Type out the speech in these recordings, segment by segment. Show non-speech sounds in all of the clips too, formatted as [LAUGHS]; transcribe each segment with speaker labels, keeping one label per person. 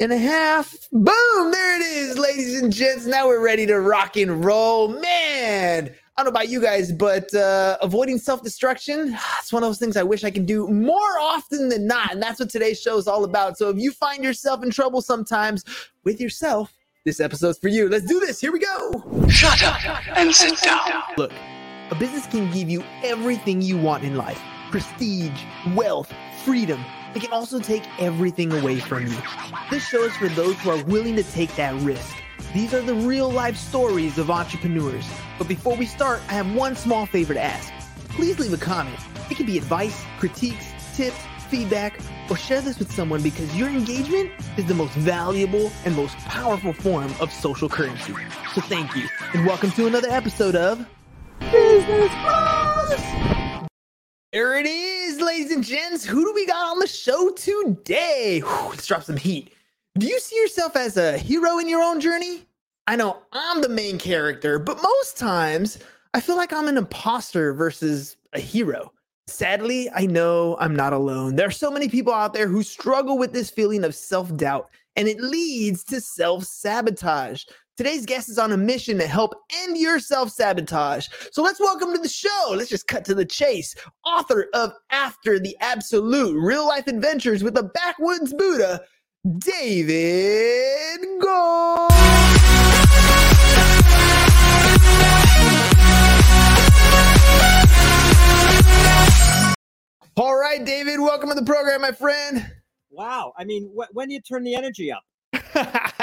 Speaker 1: and a half. Boom! There it is, ladies and gents. Now we're ready to rock and roll. Man, I don't know about you guys, but uh, avoiding self destruction, [SIGHS] it's one of those things I wish I can do more often than not. And that's what today's show is all about. So if you find yourself in trouble sometimes with yourself, this episode's for you. Let's do this. Here we go.
Speaker 2: Shut up and sit down.
Speaker 1: Look, a business can give you everything you want in life prestige, wealth, freedom. It can also take everything away from you. This show is for those who are willing to take that risk. These are the real life stories of entrepreneurs. But before we start, I have one small favor to ask. Please leave a comment. It can be advice, critiques, tips, feedback, or share this with someone because your engagement is the most valuable and most powerful form of social currency. So thank you, and welcome to another episode of Business Bros. There it is, ladies and gents. Who do we got on the show today? Whew, let's drop some heat. Do you see yourself as a hero in your own journey? I know I'm the main character, but most times I feel like I'm an imposter versus a hero. Sadly, I know I'm not alone. There are so many people out there who struggle with this feeling of self doubt, and it leads to self sabotage. Today's guest is on a mission to help end your self sabotage. So let's welcome to the show. Let's just cut to the chase. Author of After the Absolute Real Life Adventures with a Backwoods Buddha, David Gold. All right, David, welcome to the program, my friend.
Speaker 3: Wow. I mean, wh- when do you turn the energy up? [LAUGHS]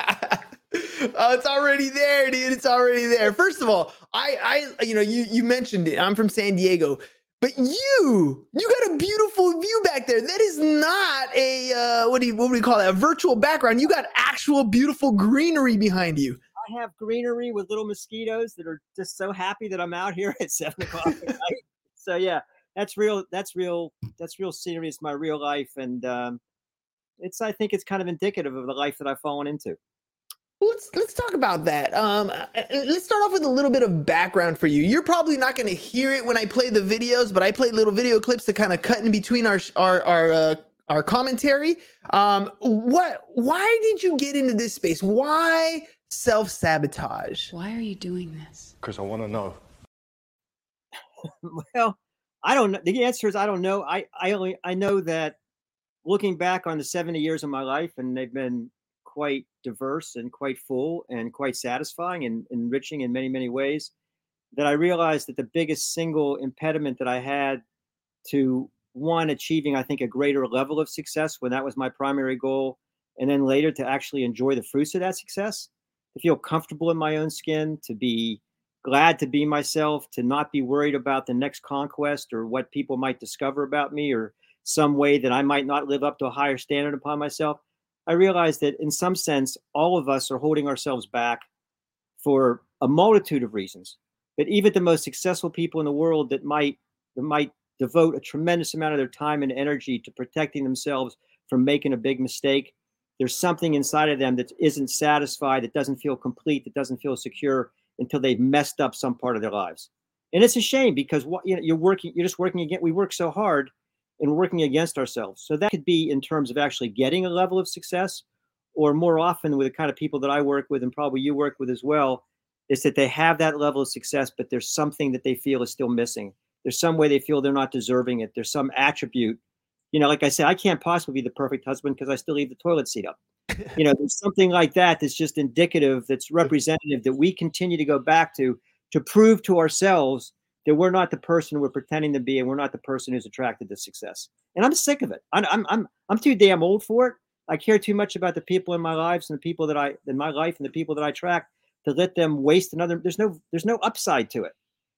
Speaker 1: oh, [LAUGHS] it's already there, dude. It's already there. First of all, I, I, you know, you you mentioned it. I'm from San Diego, but you, you got a beautiful view back there. That is not a uh, what do you what do we call that? A virtual background. You got actual beautiful greenery behind you.
Speaker 3: I have greenery with little mosquitoes that are just so happy that I'm out here [LAUGHS] at seven o'clock at [LAUGHS] night. So yeah, that's real. That's real. That's real scenery. It's my real life, and um, it's. I think it's kind of indicative of the life that I've fallen into.
Speaker 1: Let's let's talk about that. Um, let's start off with a little bit of background for you. You're probably not going to hear it when I play the videos, but I play little video clips to kind of cut in between our our our uh, our commentary. Um, what? Why did you get into this space? Why self sabotage?
Speaker 4: Why are you doing this?
Speaker 5: Because I want to know. [LAUGHS]
Speaker 3: well, I don't know. The answer is I don't know. I I only I know that looking back on the 70 years of my life, and they've been quite diverse and quite full and quite satisfying and enriching in many many ways. That I realized that the biggest single impediment that I had to one achieving, I think, a greater level of success when that was my primary goal, and then later to actually enjoy the fruits of that success, to feel comfortable in my own skin, to be glad to be myself, to not be worried about the next conquest or what people might discover about me or some way that I might not live up to a higher standard upon myself. I realized that in some sense, all of us are holding ourselves back for a multitude of reasons. But even the most successful people in the world that might that might devote a tremendous amount of their time and energy to protecting themselves from making a big mistake, there's something inside of them that isn't satisfied, that doesn't feel complete, that doesn't feel secure until they've messed up some part of their lives. And it's a shame because what you know, you're working, you're just working again. We work so hard and working against ourselves. So that could be in terms of actually getting a level of success, or more often with the kind of people that I work with and probably you work with as well, is that they have that level of success, but there's something that they feel is still missing. There's some way they feel they're not deserving it. There's some attribute. You know, like I said, I can't possibly be the perfect husband because I still leave the toilet seat up. [LAUGHS] you know, there's something like that that's just indicative, that's representative that we continue to go back to to prove to ourselves that we're not the person we're pretending to be and we're not the person who's attracted to success. And I'm sick of it. I'm I'm I'm, I'm too damn old for it. I care too much about the people in my lives and the people that I in my life and the people that I track to let them waste another. There's no there's no upside to it.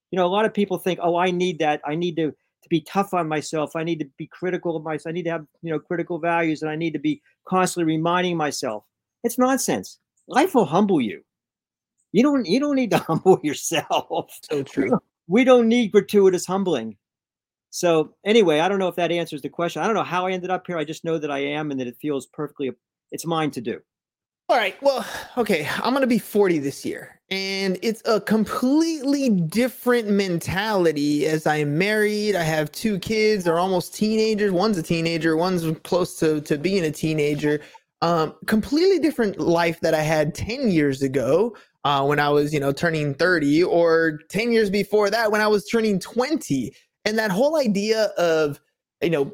Speaker 3: You know, a lot of people think, oh, I need that. I need to to be tough on myself. I need to be critical of myself. I need to have you know critical values, and I need to be constantly reminding myself. It's nonsense. Life will humble you. You don't you don't need to [LAUGHS] humble yourself.
Speaker 1: So true.
Speaker 3: We don't need gratuitous humbling. So anyway, I don't know if that answers the question. I don't know how I ended up here. I just know that I am and that it feels perfectly it's mine to do.
Speaker 1: All right. Well, okay. I'm going to be 40 this year. And it's a completely different mentality as I'm married. I have two kids. They're almost teenagers. One's a teenager, one's close to, to being a teenager. um, completely different life that I had 10 years ago uh, when I was, you know, turning 30, or 10 years before that when I was turning 20. And that whole idea of, you know,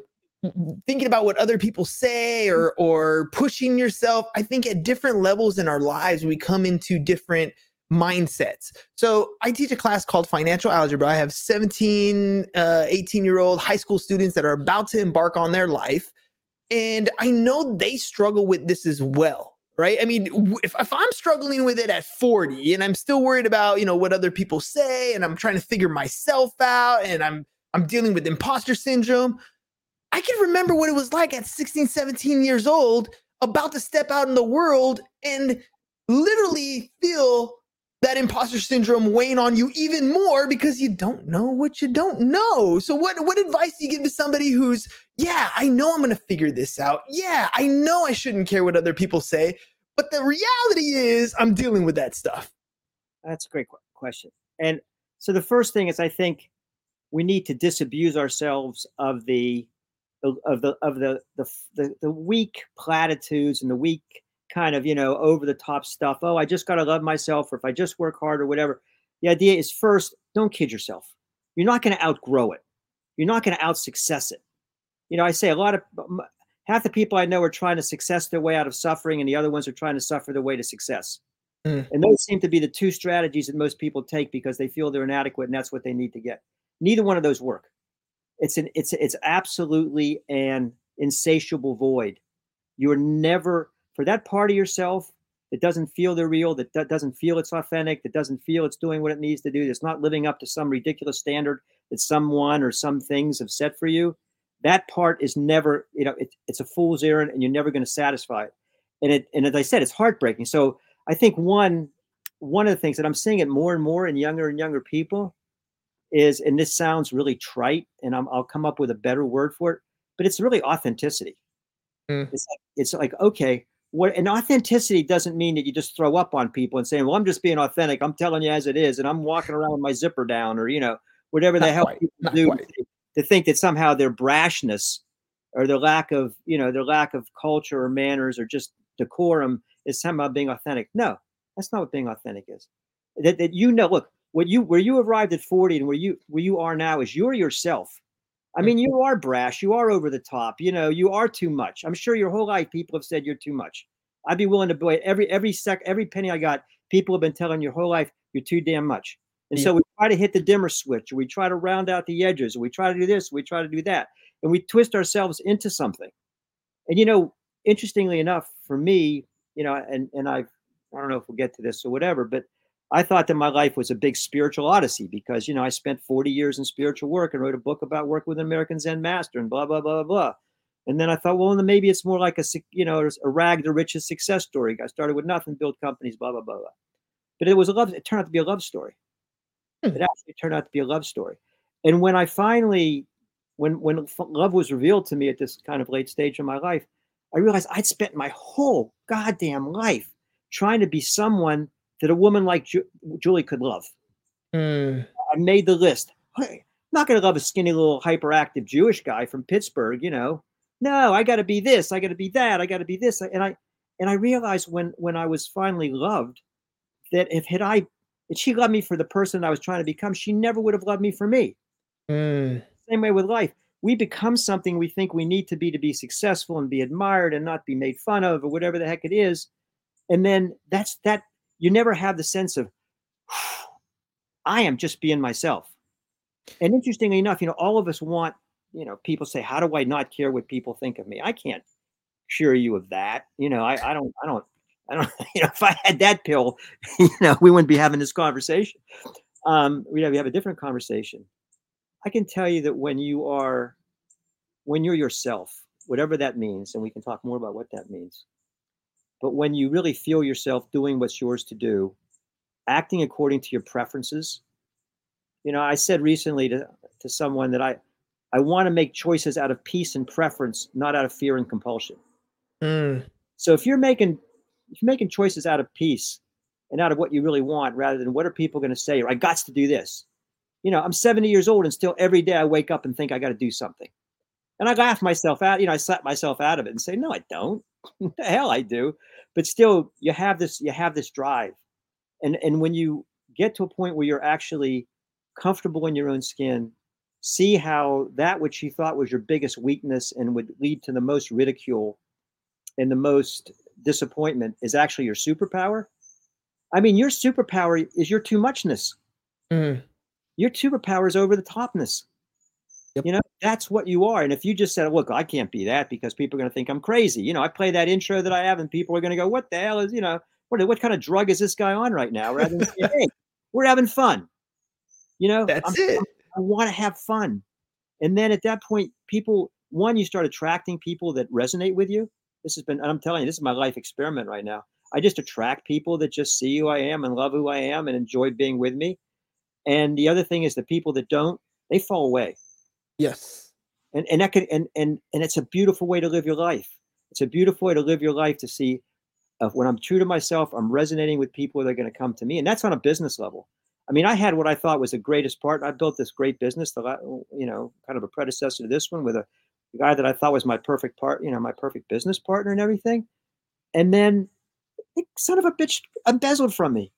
Speaker 1: thinking about what other people say or or pushing yourself i think at different levels in our lives we come into different mindsets. So i teach a class called financial algebra. I have 17 uh, 18 year old high school students that are about to embark on their life. And i know they struggle with this as well right? I mean if, if i'm struggling with it at 40 and i'm still worried about you know what other people say and i'm trying to figure myself out and i'm i'm dealing with imposter syndrome I can remember what it was like at 16, 17 years old, about to step out in the world and literally feel that imposter syndrome weighing on you even more because you don't know what you don't know. So what what advice do you give to somebody who's, yeah, I know I'm going to figure this out. Yeah, I know I shouldn't care what other people say, but the reality is I'm dealing with that stuff.
Speaker 3: That's a great question. And so the first thing is I think we need to disabuse ourselves of the of the of the the the, the weak platitudes and the weak kind of you know over the top stuff oh i just got to love myself or if i just work hard or whatever. The idea is first don't kid yourself. You're not going to outgrow it. You're not going to out success it. You know i say a lot of half the people i know are trying to success their way out of suffering and the other ones are trying to suffer their way to success. Mm. and those seem to be the two strategies that most people take because they feel they're inadequate and that's what they need to get. Neither one of those work. It's an it's it's absolutely an insatiable void. You're never for that part of yourself that doesn't feel they're real, that, that doesn't feel it's authentic, that doesn't feel it's doing what it needs to do, that's not living up to some ridiculous standard that someone or some things have set for you. That part is never, you know, it, it's a fool's errand, and you're never going to satisfy it. And it, and as I said, it's heartbreaking. So I think one one of the things that I'm seeing it more and more in younger and younger people is, and this sounds really trite, and i will come up with a better word for it, but it's really authenticity. Mm. It's like it's like okay, what and authenticity doesn't mean that you just throw up on people and saying, "Well, I'm just being authentic. I'm telling you as it is, and I'm walking around with my zipper down," or you know, whatever the hell people do to think that somehow their brashness or their lack of you know their lack of culture or manners or just decorum is somehow being authentic. No, that's not what being authentic is. That, that you know, look, what you where you arrived at 40 and where you where you are now is you're yourself. I mean, you are brash, you are over the top, you know, you are too much. I'm sure your whole life people have said you're too much. I'd be willing to bet every every sec every penny I got, people have been telling your whole life you're too damn much. And yeah. so we try to hit the dimmer switch, or we try to round out the edges, or we try to do this, we try to do that, and we twist ourselves into something. And you know, interestingly enough, for me, you know, and and I've I don't know if we'll get to this or whatever, but I thought that my life was a big spiritual odyssey because, you know, I spent 40 years in spiritual work and wrote a book about work with an American Zen master and blah, blah, blah, blah. blah, And then I thought, well, then maybe it's more like a, you know, a rag to riches success story. I started with nothing, built companies, blah, blah, blah, blah. But it was a love, it turned out to be a love story. Hmm. It actually turned out to be a love story. And when I finally, when, when love was revealed to me at this kind of late stage in my life, I realized I'd spent my whole goddamn life trying to be someone that a woman like Ju- Julie could love. Mm. I made the list. Hey, I'm not going to love a skinny little hyperactive Jewish guy from Pittsburgh, you know. No, I got to be this. I got to be that. I got to be this. And I and I realized when when I was finally loved that if had I if she loved me for the person I was trying to become, she never would have loved me for me. Mm. Same way with life. We become something we think we need to be to be successful and be admired and not be made fun of or whatever the heck it is. And then that's that you never have the sense of [SIGHS] I am just being myself. And interestingly enough, you know, all of us want, you know, people say, How do I not care what people think of me? I can't assure you of that. You know, I, I don't, I don't, I don't, [LAUGHS] you know, if I had that pill, [LAUGHS] you know, we wouldn't be having this conversation. Um, we'd have, we have a different conversation. I can tell you that when you are, when you're yourself, whatever that means, and we can talk more about what that means, but when you really feel yourself doing what's yours to do, acting according to your preferences, you know, I said recently to, to someone that I, I want to make choices out of peace and preference, not out of fear and compulsion. Mm. So if you're making if you're making choices out of peace and out of what you really want, rather than what are people going to say, or I got to do this. You know, I'm 70 years old and still every day I wake up and think I got to do something. And I laugh myself out, you know, I slap myself out of it and say, no, I don't. [LAUGHS] hell I do. But still, you have this, you have this drive. And and when you get to a point where you're actually comfortable in your own skin, see how that which you thought was your biggest weakness and would lead to the most ridicule and the most disappointment is actually your superpower. I mean, your superpower is your too muchness.
Speaker 1: Mm.
Speaker 3: Your superpower is over the topness.
Speaker 1: Yep.
Speaker 3: You know, that's what you are. And if you just said, look, I can't be that because people are going to think I'm crazy. You know, I play that intro that I have and people are going to go, what the hell is, you know, what, what kind of drug is this guy on right now? Rather than hey, we're having fun. You know,
Speaker 1: That's
Speaker 3: I'm-
Speaker 1: it.
Speaker 3: I want to have fun. And then at that point, people, one, you start attracting people that resonate with you. This has been, and I'm telling you, this is my life experiment right now. I just attract people that just see who I am and love who I am and enjoy being with me. And the other thing is the people that don't, they fall away.
Speaker 1: Yes.
Speaker 3: And and that can and and and it's a beautiful way to live your life. It's a beautiful way to live your life to see uh, when I'm true to myself, I'm resonating with people that are going to come to me. And that's on a business level. I mean, I had what I thought was the greatest part. I built this great business, the you know, kind of a predecessor to this one with a, guy that I thought was my perfect part, you know, my perfect business partner and everything. And then the son of a bitch embezzled from me.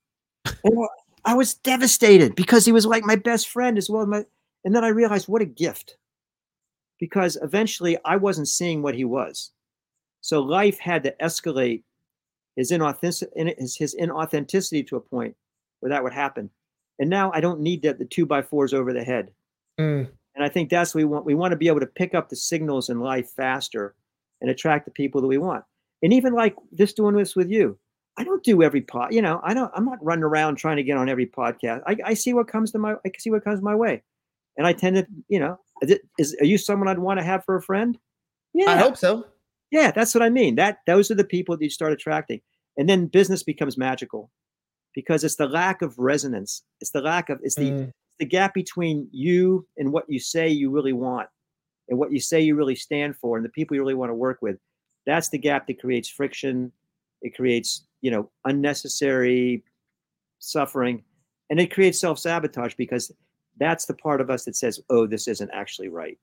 Speaker 3: And I was devastated because he was like my best friend as well as my and then I realized what a gift. Because eventually I wasn't seeing what he was. So life had to escalate his inauthentic his, his inauthenticity to a point where that would happen. And now I don't need the, the two by fours over the head.
Speaker 1: Mm.
Speaker 3: And I think that's what we want. We want to be able to pick up the signals in life faster and attract the people that we want. And even like this doing this with you, I don't do every pod, you know, I don't, I'm not running around trying to get on every podcast. I, I see what comes to my, I see what comes my way. And I tend to, you know, is, it- is are you someone I'd want to have for a friend? Yeah.
Speaker 1: I hope so.
Speaker 3: Yeah, that's what I mean. That those are the people that you start attracting. And then business becomes magical because it's the lack of resonance. It's the lack of it's the
Speaker 1: Mm.
Speaker 3: the gap between you and what you say you really want and what you say you really stand for and the people you really want to work with. That's the gap that creates friction. It creates, you know, unnecessary suffering and it creates self-sabotage because that's the part of us that says, "Oh, this isn't actually right."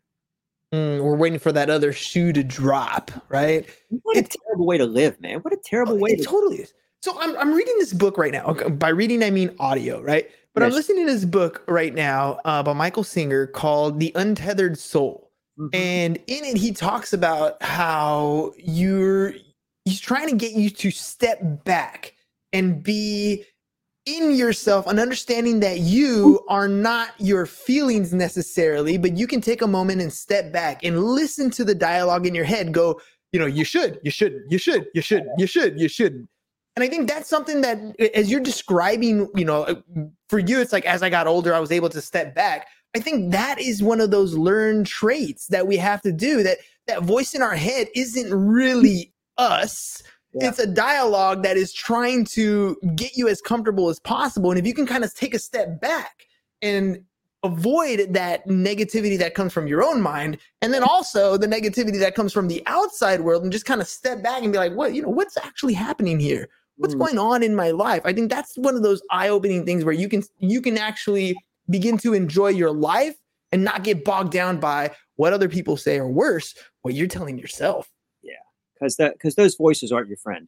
Speaker 1: Mm, we're waiting for that other shoe to drop, right?
Speaker 3: What a terrible way to live, man. What a terrible way
Speaker 1: It
Speaker 3: to
Speaker 1: totally is. So I'm, I'm reading this book right now. Okay, By reading, I mean audio, right? But I'm listening to this book right now uh, by Michael Singer called The Untethered Soul.
Speaker 3: Mhm.
Speaker 1: And in it, he talks about how you're he's trying to get you to step back and be in yourself and understanding that you are not your feelings necessarily, but you can take a moment and step back and listen to the dialogue in your head. Go, you know, you should, you should, you should, you should, you should, you should. And I think that's something that, as you're describing, you know, uh, for you, it's like as I got older, I was able to step back. I think that is one of those learned traits that we have to do. That that voice in our head isn't really us.
Speaker 3: Yeah.
Speaker 1: It's a dialogue that is trying to get you as comfortable as possible. And if you can kind of take a step back and avoid that negativity that comes from your own mind, and then also the negativity that comes from the outside world, and just kind of step back and be like, what, you know, what's actually happening here? What's
Speaker 3: Mm.
Speaker 1: going on in my life? I think that's one of those eye-opening things where you can you can actually begin to enjoy your life and not get bogged down by what other people say or worse, what you're telling yourself.
Speaker 3: Because that because those voices aren't your friend.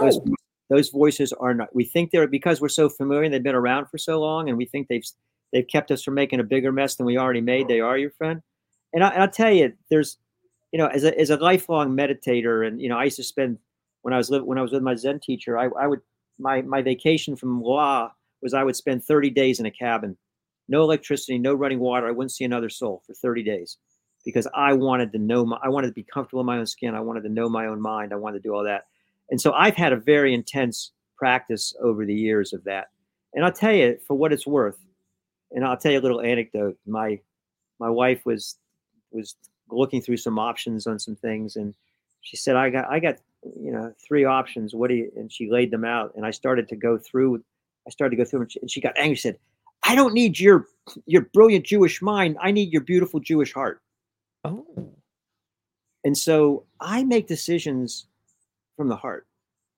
Speaker 3: Those,
Speaker 1: No.
Speaker 3: those voices are not. We think they're because we're so familiar and they've been around for so long, and we think they've they've kept us from making a bigger mess than we already made. They are your friend, and, I, and I'll tell you, there's, you know, as a as a lifelong meditator, and you know, I used to spend when I was living when I was with my Zen teacher, I, I would my my vacation from law was I would spend 30 days in a cabin, no electricity, no running water. I wouldn't see another soul for 30 days because I wanted to know my, I wanted to be comfortable in my own skin. I wanted to know my own mind. I wanted to do all that. And so I've had a very intense practice over the years of that. And I'll tell you for what it's worth, and I'll tell you a little anecdote. My my wife was was looking through some options on some things and she said, I got I got you know three options. What do you and she laid them out and I started to go through I started to go through and she, and she got angry, she said, I don't need your your brilliant Jewish mind. I need your beautiful Jewish heart.
Speaker 1: Oh.
Speaker 3: And so I make decisions from the heart.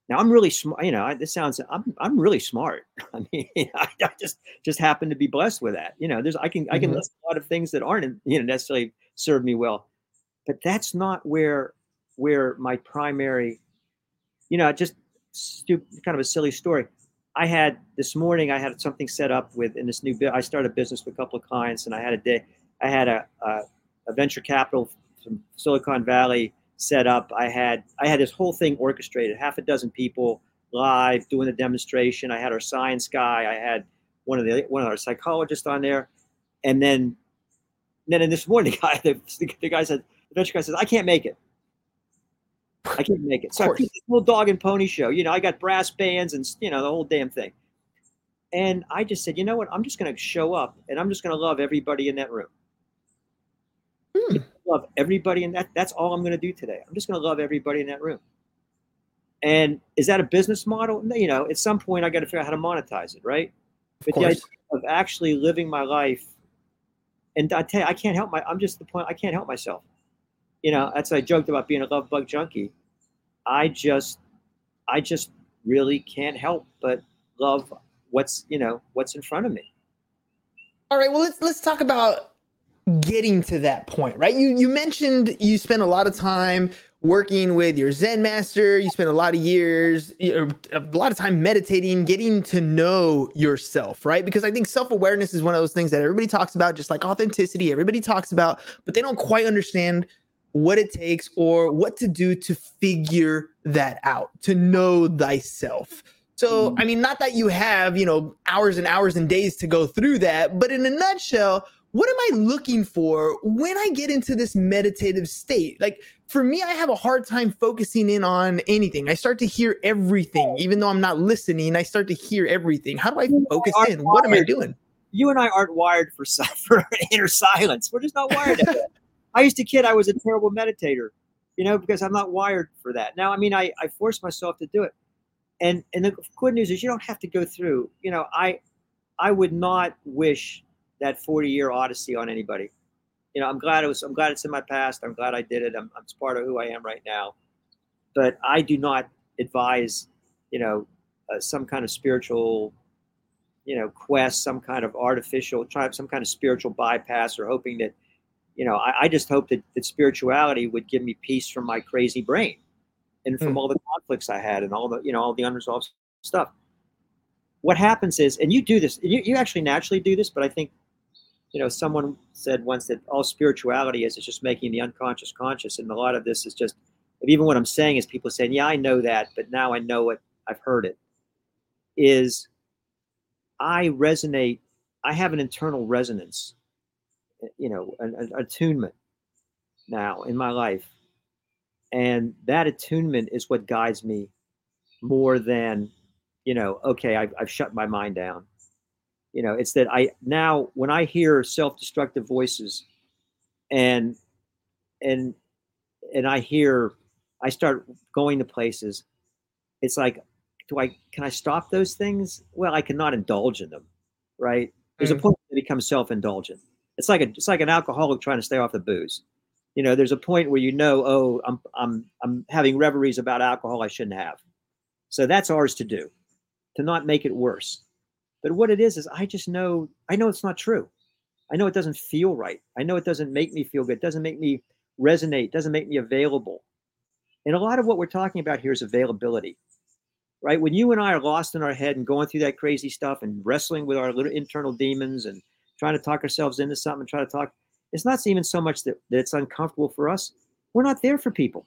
Speaker 3: Now I'm really smart. You know, I, this sounds. I'm I'm really smart. [LAUGHS] I mean, [LAUGHS] I, I just just happen to be blessed with that. You know, there's I can I can
Speaker 1: Mhm.
Speaker 3: list a lot of things that aren't you know necessarily serve me well, but that's not where where my primary, you know, just stupid, kind of a silly story. I had this morning, I had something set up with in this new bit. I started a business with a couple of clients, and I had a day, I had a, a, a venture capital from Silicon Valley set up. I had I had this whole thing orchestrated, half a dozen people live doing the demonstration. I had our science guy. I had one of the one of our psychologists on there, and then then in this morning, [LAUGHS] the guy the, the guy said the venture guy says I can't make it. I can't make it. So I this little dog and pony show. You know, I got brass bands and you know the whole damn thing. And I just said, you know what? I'm just going to show up and I'm just going to love everybody in that room. Hmm. Love everybody in that. That's all I'm going to do today. I'm just going to love everybody in that room. And is that a business model? You know, at some point I got to figure out how to monetize it, right? But the idea of actually living my life, and I tell you, I can't help my. I'm just the point. I can't help myself. You know, that's I joked about being a love bug junkie. I just, I just really can't help but love what's you know what's in front of me.
Speaker 1: All right. Well, let's let's talk about getting to that point, right? You you mentioned you spent a lot of time working with your Zen master. You spent a lot of years, a lot of time meditating, getting to know yourself, right? Because I think self awareness is one of those things that everybody talks about, just like authenticity, everybody talks about, but they don't quite understand what it takes or what to do to figure that out, to know thyself. So, mm-hmm. I mean, not that you have, you know, hours and hours and days to go through that, but in a nutshell, what am I looking for when I get into this meditative state? Like for me, I have a hard time focusing in on anything. I start to hear everything, even though I'm not listening. I start to hear everything. How do I focus in? Wired. What am I doing?
Speaker 3: You and I aren't wired for, [LAUGHS] for inner silence. We're just not wired. I used to kid I was a terrible meditator, you know, because I'm not wired for that. Now, I mean, I, I force myself to do it. And and the good news is you don't have to go through, you know, I I would not wish that 40 year odyssey on anybody. You know, I'm glad it was. I'm glad it's in my past. I'm glad I did it. I'm, I'm part of who I am right now. But I do not advise, you know, uh, some kind of spiritual, you know, quest, some kind of artificial, try some kind of spiritual bypass, or hoping that, you know, I, I just hope that, that spirituality would give me peace from my crazy brain, and from mm. all the conflicts I had, and all the, you know, all the unresolved stuff. What happens is, and you do this, you, you actually naturally do this, but I think you know, someone said once that all spirituality is is just making the unconscious conscious, and a lot of this is just even what I'm saying is people saying, "Yeah, I know that, but now I know it. I've heard it." Is I resonate. I have an internal resonance, you know, an, an attunement now in my life, and that attunement is what guides me more than, you know, okay, I've, I've shut my mind down you know it's that i now when i hear self-destructive voices and and and i hear i start going to places it's like do i can i stop those things? Well i cannot indulge in them right? There's mm. a point that becomes self-indulgent. It's like a it's like an alcoholic trying to stay off the booze. You know there's a point where you know oh i'm i'm i'm having reveries about alcohol i shouldn't have. So that's ours to do to not make it worse but what it is is I just know I know it's not true. I know it doesn't feel right. I know it doesn't make me feel good. It doesn't make me resonate. Doesn't make me available. And a lot of what we're talking about here is availability, right? When you and I are lost in our head and going through that crazy stuff and wrestling with our little internal demons and trying to talk ourselves into something, and try to talk, it's not even so much that, that it's uncomfortable for us. We're not there for people,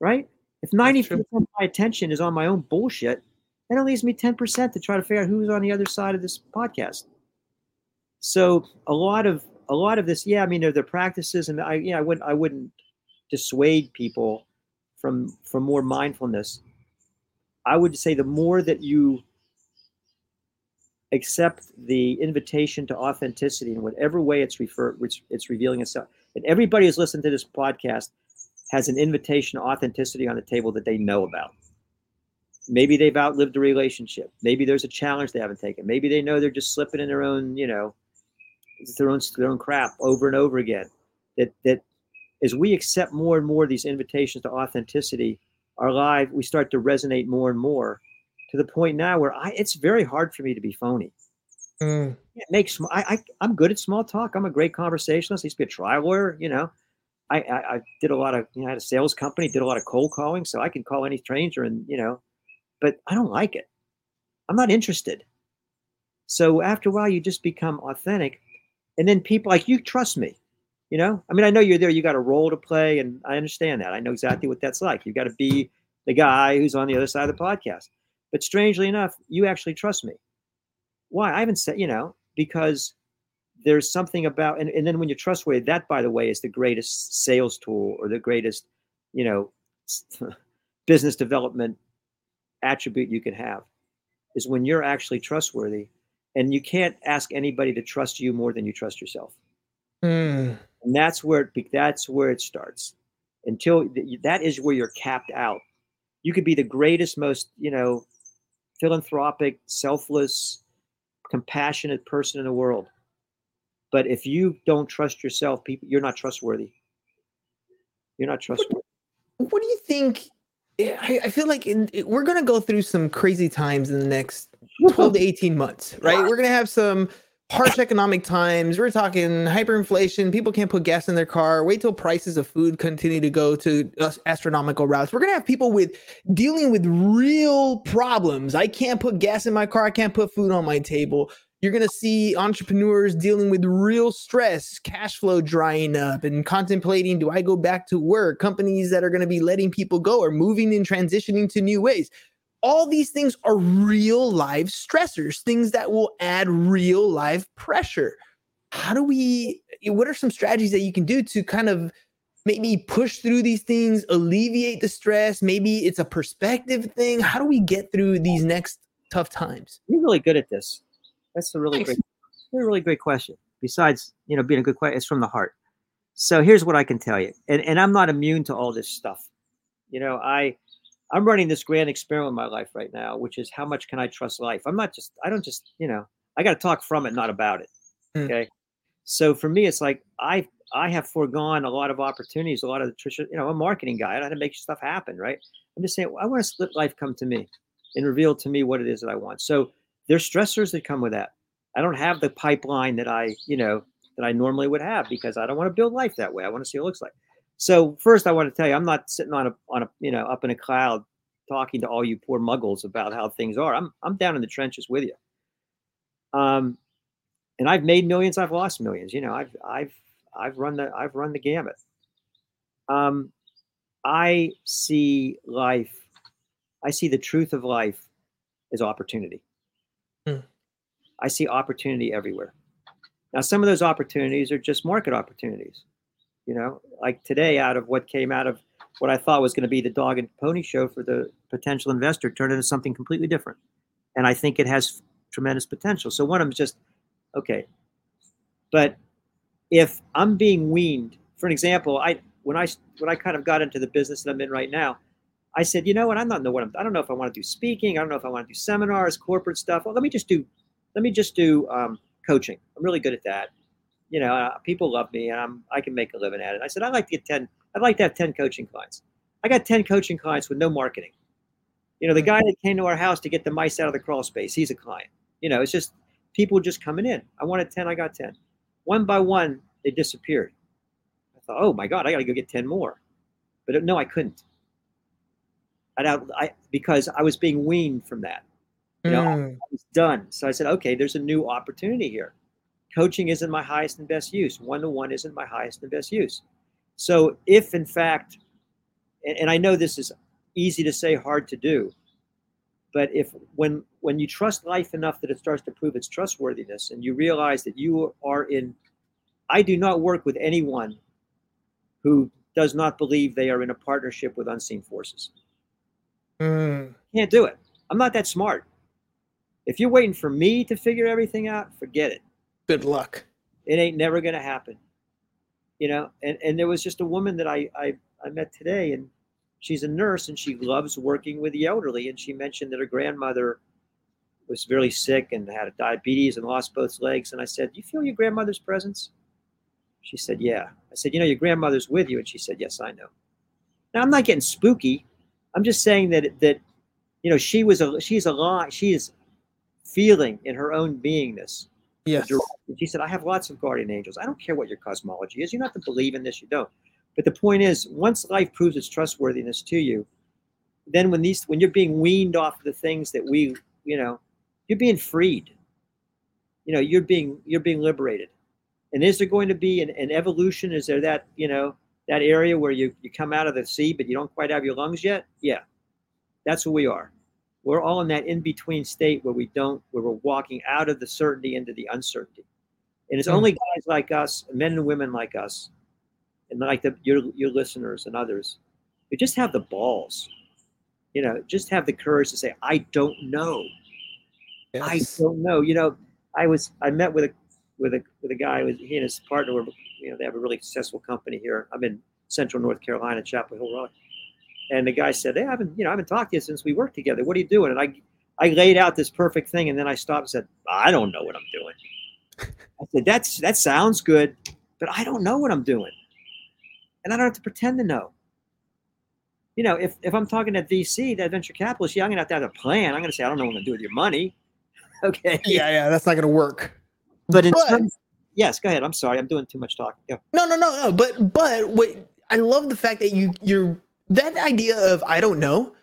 Speaker 3: right? If 90% of my attention is on my own bullshit, and it leaves me 10% to try to figure out who's on the other side of this podcast. So a lot of a lot of this, yeah, I mean, there are practices, and I, yeah, I wouldn't, I wouldn't dissuade people from from more mindfulness. I would say the more that you accept the invitation to authenticity in whatever way it's refer, which it's revealing itself, and everybody who's listened to this podcast has an invitation to authenticity on the table that they know about maybe they've outlived a relationship. Maybe there's a challenge they haven't taken. Maybe they know they're just slipping in their own, you know, their own their own crap over and over again. That that as we accept more and more these invitations to authenticity, our life we start to resonate more and more to the point now where I it's very hard for me to be phony. Mm. It makes I, I I'm good at small talk. I'm a great conversationalist. I used to be a trial lawyer, you know. I, I, I did a lot of, you know, I had a sales company, did a lot of cold calling, so I can call any stranger and, you know, but I don't like it. I'm not interested. So after a while, you just become authentic. And then people like you trust me. You know, I mean, I know you're there, you got a role to play, and I understand that. I know exactly what that's like. You got to be the guy who's on the other side of the podcast. But strangely enough, you actually trust me. Why? I haven't said, you know, because there's something about and, and then when you're trustworthy, that by the way is the greatest sales tool or the greatest, you know, [LAUGHS] business development attribute you can have is when you're actually trustworthy and you can't ask anybody to trust you more than you trust yourself.
Speaker 1: Mm.
Speaker 3: and that's where it that's where it starts. Until that is where you're capped out. You could be the greatest most you know philanthropic selfless compassionate person in the world. But if you don't trust yourself people you're not trustworthy. You're not trustworthy.
Speaker 1: What do you think? Yeah, I, I feel like in, it- we're gonna go through some crazy times in the next 12 to [LAUGHS] 18 months, right? We're gonna have some harsh [LAUGHS] economic times. We're talking hyperinflation. People can't put gas in their car. Wait till prices of food continue to go to astronomical routes. We're gonna have people with dealing with real problems. I can't put gas in my car. I can't put food on my table. You're gonna see entrepreneurs dealing with real stress, cash flow drying up, and contemplating: Do I go back to work? Companies that are gonna be letting people go or moving and transitioning to new ways all these things are real life stressors, things that will add real life pressure. How do we, what are some strategies that you can do to kind of maybe push through these things, alleviate the stress? Maybe it's a perspective thing. How do we get through these next tough times?
Speaker 3: you're really good at this that's a really
Speaker 1: Thanks.
Speaker 3: great a really great question. Besides you know being a good question it's from the heart. So here's what i can tell you and, and i'm not immune to all this stuff. You know i i'm running this grand experiment in my life right now which is how much can i trust life? I'm not just i don't just you know i got to talk from it not about it
Speaker 1: Mm.
Speaker 3: okay? So for me it's like i i have foregone a lot of opportunities a lot of the tradition you know i'm a marketing guy i know how to make stuff happen right? I'm just saying i want to let life come to me and reveal to me what it is that i want. So there's stressors that come with that. I don't have the pipeline that I, you know, that I normally would have because I don't want to build life that way. I want to see what it looks like. So first, I want to tell you, I'm not sitting on a on a you know up in a cloud talking to all you poor muggles about how things are. I'm I'm down in the trenches with you. Um, and I've made millions. I've lost millions. You know, I've I've I've run the I've run the gamut. Um, I see life. I see the truth of life as opportunity. Hmm. I see opportunity everywhere. Now, some of those opportunities are just market opportunities. You know, like today, out of what came out of what I thought was going to be the dog and pony show for the potential investor, turned into something completely different. And I think it has tremendous potential. So one of them is just okay. But if I'm being weaned, for an example, I when I when I kind of got into the business that I'm in right now, I said, you know what, I'm not know what I'm. I don't know if I want to do speaking. I don't know if I want to do seminars, corporate stuff. Well, let me just do let me just do um, coaching. I'm really good at that. You know, uh, people love me, and I'm I can make a living at it. I said I'd like to get ten. I'd like to have ten coaching clients. I got ten coaching clients with no marketing. You know, the guy that came to our house to get the mice out of the crawl space, he's a client. You know, it's just people just coming in. I wanted ten, I got ten. One by one, they disappeared. I thought, oh my god, I got to go get ten more. But uh, no, I couldn't. I, don't- I because I was being weaned from that you know,
Speaker 1: Mm.
Speaker 3: I was done. So I said, okay, there's a new opportunity here. Coaching isn't my highest and best use. One to one isn't my highest and best use. So if in fact, and, and I know this is easy to say, hard to do, but if when when you trust life enough that it starts to prove its trustworthiness, and you realize that you are in, I do not work with anyone who does not believe they are in a partnership with unseen forces.
Speaker 1: Mm.
Speaker 3: Can't do it. I'm not that smart. If you're waiting for me to figure everything out, forget it.
Speaker 1: Good luck.
Speaker 3: It ain't never gonna happen. You know, and, and there was just a woman that I, I I met today and she's a nurse and she loves working with the elderly and she mentioned that her grandmother was really sick and had diabetes and lost both legs. And I said, Do you feel your grandmother's presence? She said, Yeah. I said, You know, your grandmother's with you. And she said, Yes, I know. Now I'm not getting spooky. I'm just saying that that you know she was a she's alive. She is feeling in her own beingness.
Speaker 1: Yes.
Speaker 3: She said, I have lots of guardian angels. I don't care what your cosmology is. You don't have to believe in this, you don't. But the point is, once life proves its trustworthiness to you, then when these when you're being weaned off of the things that we, you know, you're being freed. You know, you're being you're being liberated. And is there going to be an, an evolution? Is there that, you know, that area where you, you come out of the sea, but you don't quite have your lungs yet? Yeah. That's who we are. We're all in that in-between state where we don't, where we're walking out of the certainty into the uncertainty. And it's
Speaker 1: Mm.
Speaker 3: only guys like us, men and women like us, and like the, your your listeners and others, who just have the balls, you know, just have the courage to say, "I don't know. I don't know." You know, I was I met with a with a with a guy. Was he and his partner were you know they have a really successful company here. I'm in Central North Carolina, Chapel Hill Road, and the guy said, "Hey, I haven't you know I haven't talked to you since we worked together. What are you doing?" And I I laid out this perfect thing, and then I stopped and said, "I don't know what I'm doing." [LAUGHS] I said, "That's that sounds good, but I don't know what I'm doing, and I don't have to pretend to know." You know, if, if I'm talking to VC, that venture capitalist, yeah, I'm gonna have to have a plan. I'm gonna say, I don't know what I'm gonna do with your money. [LAUGHS] Okay.
Speaker 1: Yeah, yeah, that's not gonna work.
Speaker 3: But in
Speaker 1: But-
Speaker 3: terms, yes, go ahead. I'm sorry, I'm doing too much talking. Go.
Speaker 1: No, no, no, no. But but wait, I love the fact that you you're that idea of I don't know.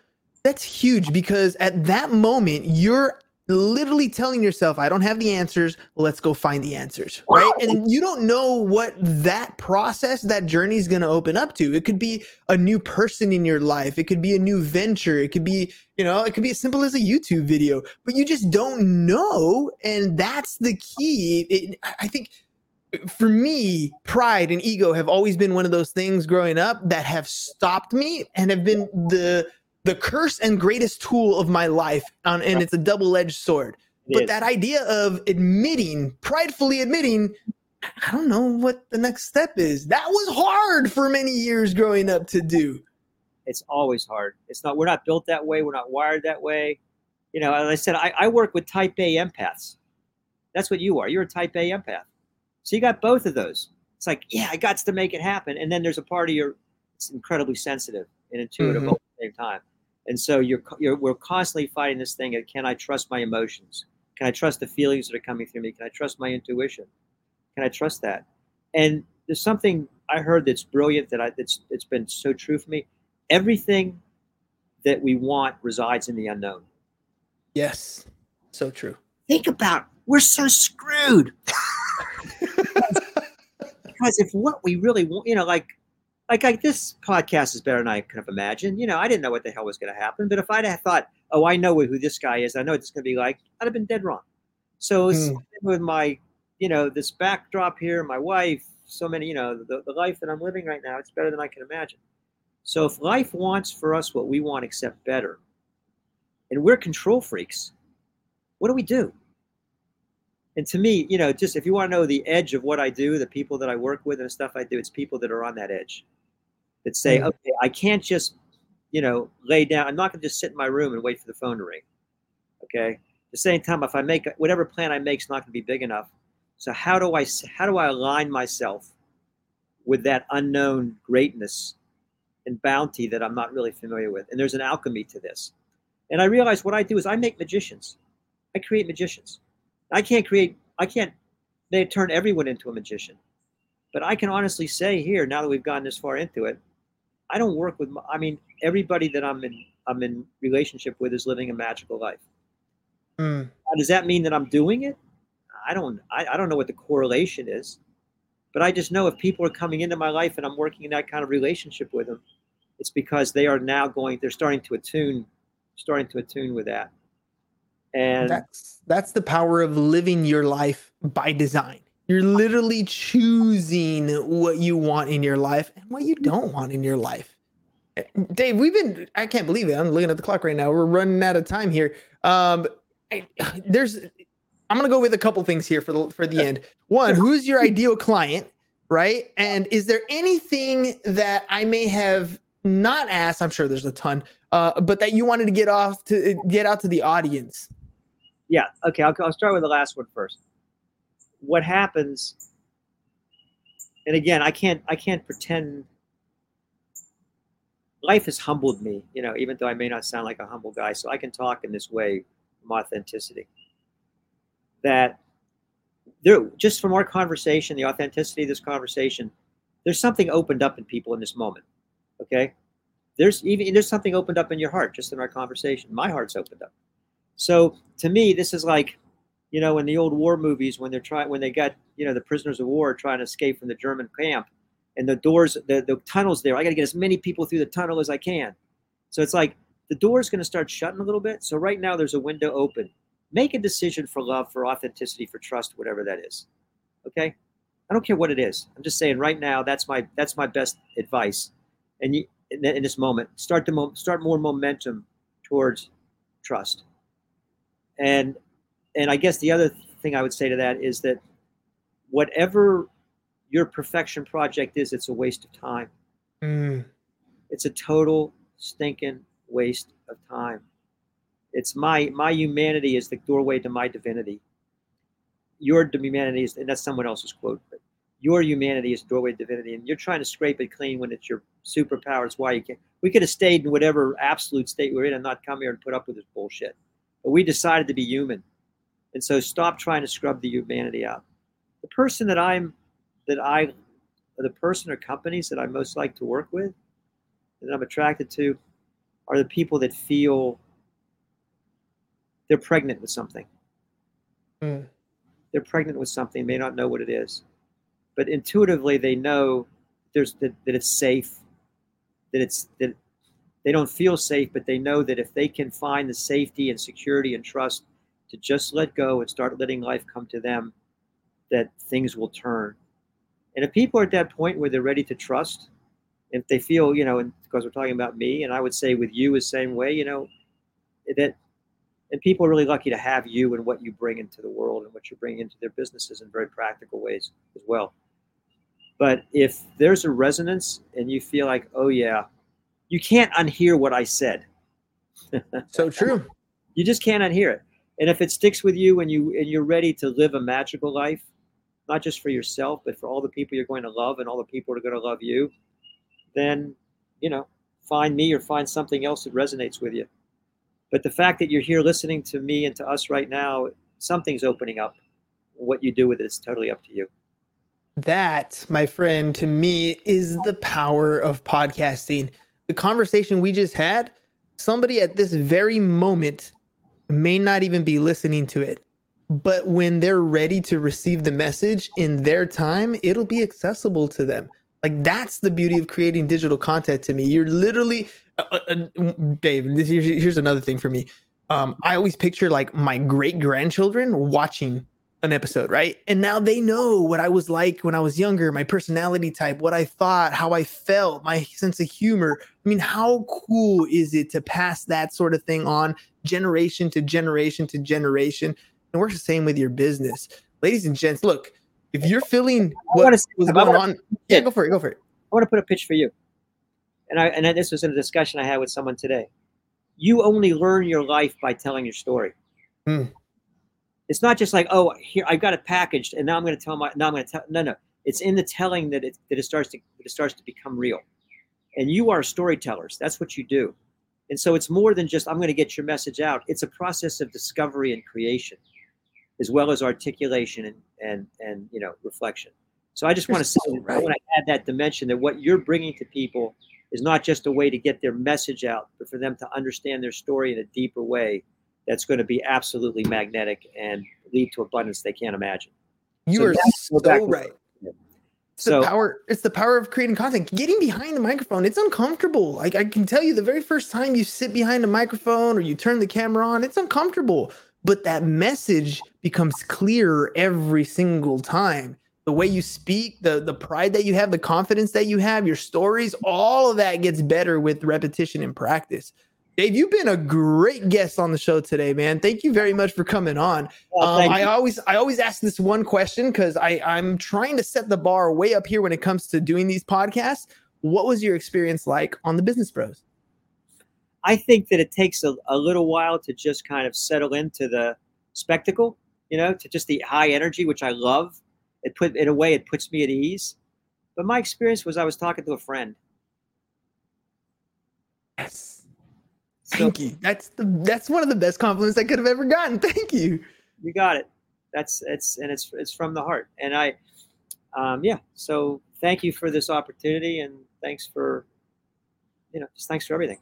Speaker 1: That's huge because at that moment you're literally telling yourself I don't have the answers. Let's go find the answers, right? And you don't know what that process, that journey is going to open up to. It could be a new person in your life. It could be a new venture. It could be, you know, it could be as simple as a YouTube video, but you just don't know, and that's the key. It, I I think for me, pride and ego have always been one of those things growing up that have stopped me and have been the the curse and greatest tool of my life. On, and it's a double edged sword.
Speaker 3: It
Speaker 1: But
Speaker 3: is.
Speaker 1: that idea of admitting, pridefully admitting, I don't know what the next step is. That was hard for many years growing up to do.
Speaker 3: it's always hard. It's not. We're not built that way. We're not wired that way. You know, as I said, I, I work with Type A empaths. That's what you are. You're a Type A empath. So you got both of those. It's like, yeah, I got to make it happen. And then there's a part of you it's incredibly sensitive and intuitive
Speaker 1: Mhm.
Speaker 3: All at the same time. And so you're, you're we're constantly fighting this thing of can I trust my emotions? Can I trust the feelings that are coming through me? Can I trust my intuition? Can I trust that? And there's something I heard that's brilliant that I that's it's been so true for me. Everything that we want resides in the unknown.
Speaker 1: Yes. So true.
Speaker 3: Think about we're so screwed. [LAUGHS] because if what we really want, you know, like like like this podcast is better than I could have imagined. You know, I didn't know what the hell was going to happen, but if I'd have thought, oh, I know who this guy is, I know what is going to be like, I'd have been dead wrong. So it's
Speaker 1: Hmm.
Speaker 3: with my, you know, this backdrop here, my wife, so many, you know, the, the life that I'm living right now, it's better than I can imagine. So if life wants for us what we want, except better, and we're control freaks, what do we do? And to me, you know, just if you want to know the edge of what I do, the people that I work with and the stuff I do, it's people that are on that edge that say,
Speaker 1: Mm.
Speaker 3: okay, I can't just, you know, lay down. I'm not going to just sit in my room and wait for the phone to ring. Okay. At the same time, if I make whatever plan I make is not going to be big enough. So how do I how do I align myself with that unknown greatness and bounty that I'm not really familiar with? And there's an alchemy to this. And I realize what I do is I make magicians. I create magicians. I can't create, I can't they turn everyone into a magician. But I can honestly say here, now that we've gone this far into it, I don't work with, I mean, everybody that I'm in, I'm in relationship with is living a magical life.
Speaker 1: Mm.
Speaker 3: Does that mean that I'm doing it? I don't, I, I don't know what the correlation is, but I just know if people are coming into my life and I'm working in that kind of relationship with them, it's because they are now going, they're starting to attune, starting to attune with that. And
Speaker 1: That's that's the power of living your life by design. You're literally choosing what you want in your life and what you don't want in your life. Eh, Dave, we've been I can't believe it. I'm looking at the clock right now. We're running out of time here. Um I- [SIGHS] there's I'm going to go with a couple things here for the for the end. One, who's your [LAUGHS] ideal client, right? And is there anything that I may have not asked? I'm sure there's a ton. Uh, but that you wanted to get off to get out to the audience.
Speaker 3: Yeah. Okay. I'll, I'll start with the last one first. What happens? And again, I can't. I can't pretend. Life has humbled me, you know, even though I may not sound like a humble guy. So I can talk in this way from authenticity. That there, just from our conversation, the authenticity of this conversation, there's something opened up in people in this moment. Okay. There's even there's something opened up in your heart just in our conversation. My heart's opened up. So to me, this is like, you know, in the old war movies when they're trying when they got, you know, the prisoners of war trying to escape from the German camp and the doors, the, the tunnels there. I got to get as many people through the tunnel as I can. So it's like the door is going to start shutting a little bit. So right now there's a window open. Make a decision for love, for authenticity, for trust, whatever that is. Okay. I don't care what it is. I'm just saying right now that's my that's my best advice. And you in, in this moment, start to mo- start more momentum towards trust. And and I guess the other thing I would say to that is that whatever your perfection project is, it's a waste of time.
Speaker 1: Mm.
Speaker 3: It's a total stinking waste of time. It's my my humanity is the doorway to my divinity. Your humanity is, and that's someone else's quote, but your humanity is doorway to divinity, and you're trying to scrape it clean when it's your superpower. It's why you can't. We could have stayed in whatever absolute state we're in and not come here and put up with this bullshit. But we decided to be human, and so stop trying to scrub the humanity out. The person that I'm, that I, the person or companies that I most like to work with, that I'm attracted to, are the people that feel they're pregnant with something.
Speaker 1: Mm.
Speaker 3: They're pregnant with something, may not know what it is, but intuitively they know there's that, that it's safe, that it's that they don't feel safe, but they know that if they can find the safety and security and trust to just let go and start letting life come to them, that things will turn. And if people are at that point where they're ready to trust, if they feel, you know, and because we're talking about me, and I would say with you the same way, you know, that and people are really lucky to have you and what you bring into the world and what you bring into their businesses in very practical ways as well. But if there's a resonance and you feel like, oh yeah, you can't unhear what I said.
Speaker 1: so true. [LAUGHS]
Speaker 3: You just can't unhear it. And if it sticks with you and you and you're ready to live a magical life, not just for yourself, but for all the people you're going to love and all the people are going to love you, then you know, find me or find something else that resonates with you. But the fact that you're here listening to me and to us right now, something's opening up. What you do with it is totally up to you.
Speaker 1: That, my friend, to me is the power of podcasting. The conversation we just had, somebody at this very moment may not even be listening to it. But when they're ready to receive the message in their time, it'll be accessible to them. Like that's the beauty of creating digital content to me. You're literally, uh, uh, uh Dave. This, here's, here's another thing for me. Um, I always picture like my great grandchildren watching an episode, right? And now they know what I was like when I was younger, my personality type, what I thought, how I felt, my sense of humor. I mean, how cool is it to pass that sort of thing on generation to generation to generation? And works the same with your business. Ladies and gents, look, if you're feeling what was going on, yeah, go for it. Go for it.
Speaker 3: I want to put a pitch for you. And I and this was in a discussion I had with someone today. You only learn your life by telling your story.
Speaker 1: Hmm.
Speaker 3: It's not just like, oh, here I've got it packaged, and now I'm going to tell my. Now I'm going to tell. No, no. It's in the telling that it that it starts to that it starts to become real. And you are storytellers. That's what you do. And so it's more than just I'm going to get your message out. It's a process of discovery and creation as well as articulation and and and you know reflection. So I just want to say right. I want to add that dimension that what you're bringing to people is not just a way to get their message out, but for them to understand their story in a deeper way that's going to be absolutely magnetic and lead to abundance they can't imagine.
Speaker 1: You so are so right. It's so, the power. It's the power of creating content. Getting behind the microphone, it's uncomfortable. Like I can tell you, the very first time you sit behind a microphone or you turn the camera on, it's uncomfortable but that message becomes clearer every single time the way you speak the the pride that you have the confidence that you have your stories all of that gets better with repetition and practice dave you've been a great guest on the show today man thank you very much for coming on well, um, i always i always ask this one question because i i'm trying to set the bar way up here when it comes to doing these podcasts what was your experience like on the business bros
Speaker 3: I think that it takes a, a little while to just kind of settle into the spectacle, you know, to just the high energy, which I love. It put in a way it puts me at ease. But my experience was I was talking to a friend.
Speaker 1: Yes. So, Thank you. That's the that's one of the best compliments I could have ever gotten. [LAUGHS] Thank you.
Speaker 3: You got it. That's it's and it's it's from the heart. And I um, yeah, so thank you for this opportunity, and thanks for, you know, just thanks for everything.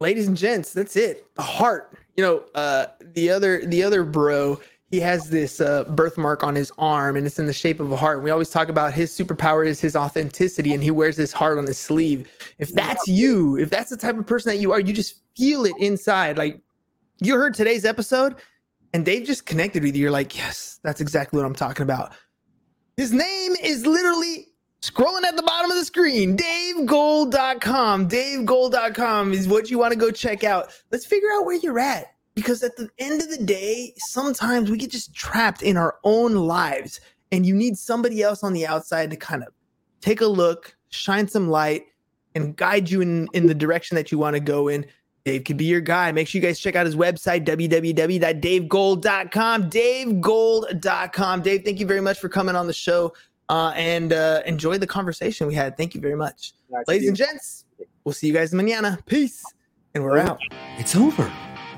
Speaker 1: Ladies and gents, that's it. The heart. You know, uh, the other the other bro, he has this uh, birthmark on his arm, and it's in the shape of a heart. We always talk about his superpower is his authenticity, and he wears this heart on his sleeve. If that's you, if that's the type of person that you are, you just feel it inside. Like you heard today's episode, and Dave just connected with you. You're like, yes, that's exactly what I'm talking about. His name is literally scrolling at the bottom of the screen. DaveGold.com. DaveGold.com is what you want to go check out. Let's figure out where you're at because at the end of the day, sometimes we get just trapped in our own lives and you need somebody else on the outside to kind of take a look, shine some light, and guide you in, in the direction that you want to go in. Dave could be your guy. Make sure you guys check out his website, www.davegold.com. DaveGold.com. Dave, thank you very much for coming on the show uh, and uh, enjoy the conversation we had. Thank you very much.
Speaker 3: Nice
Speaker 1: Ladies and gents, we'll see you guys mañana. Peace. And we're out.
Speaker 4: It's over.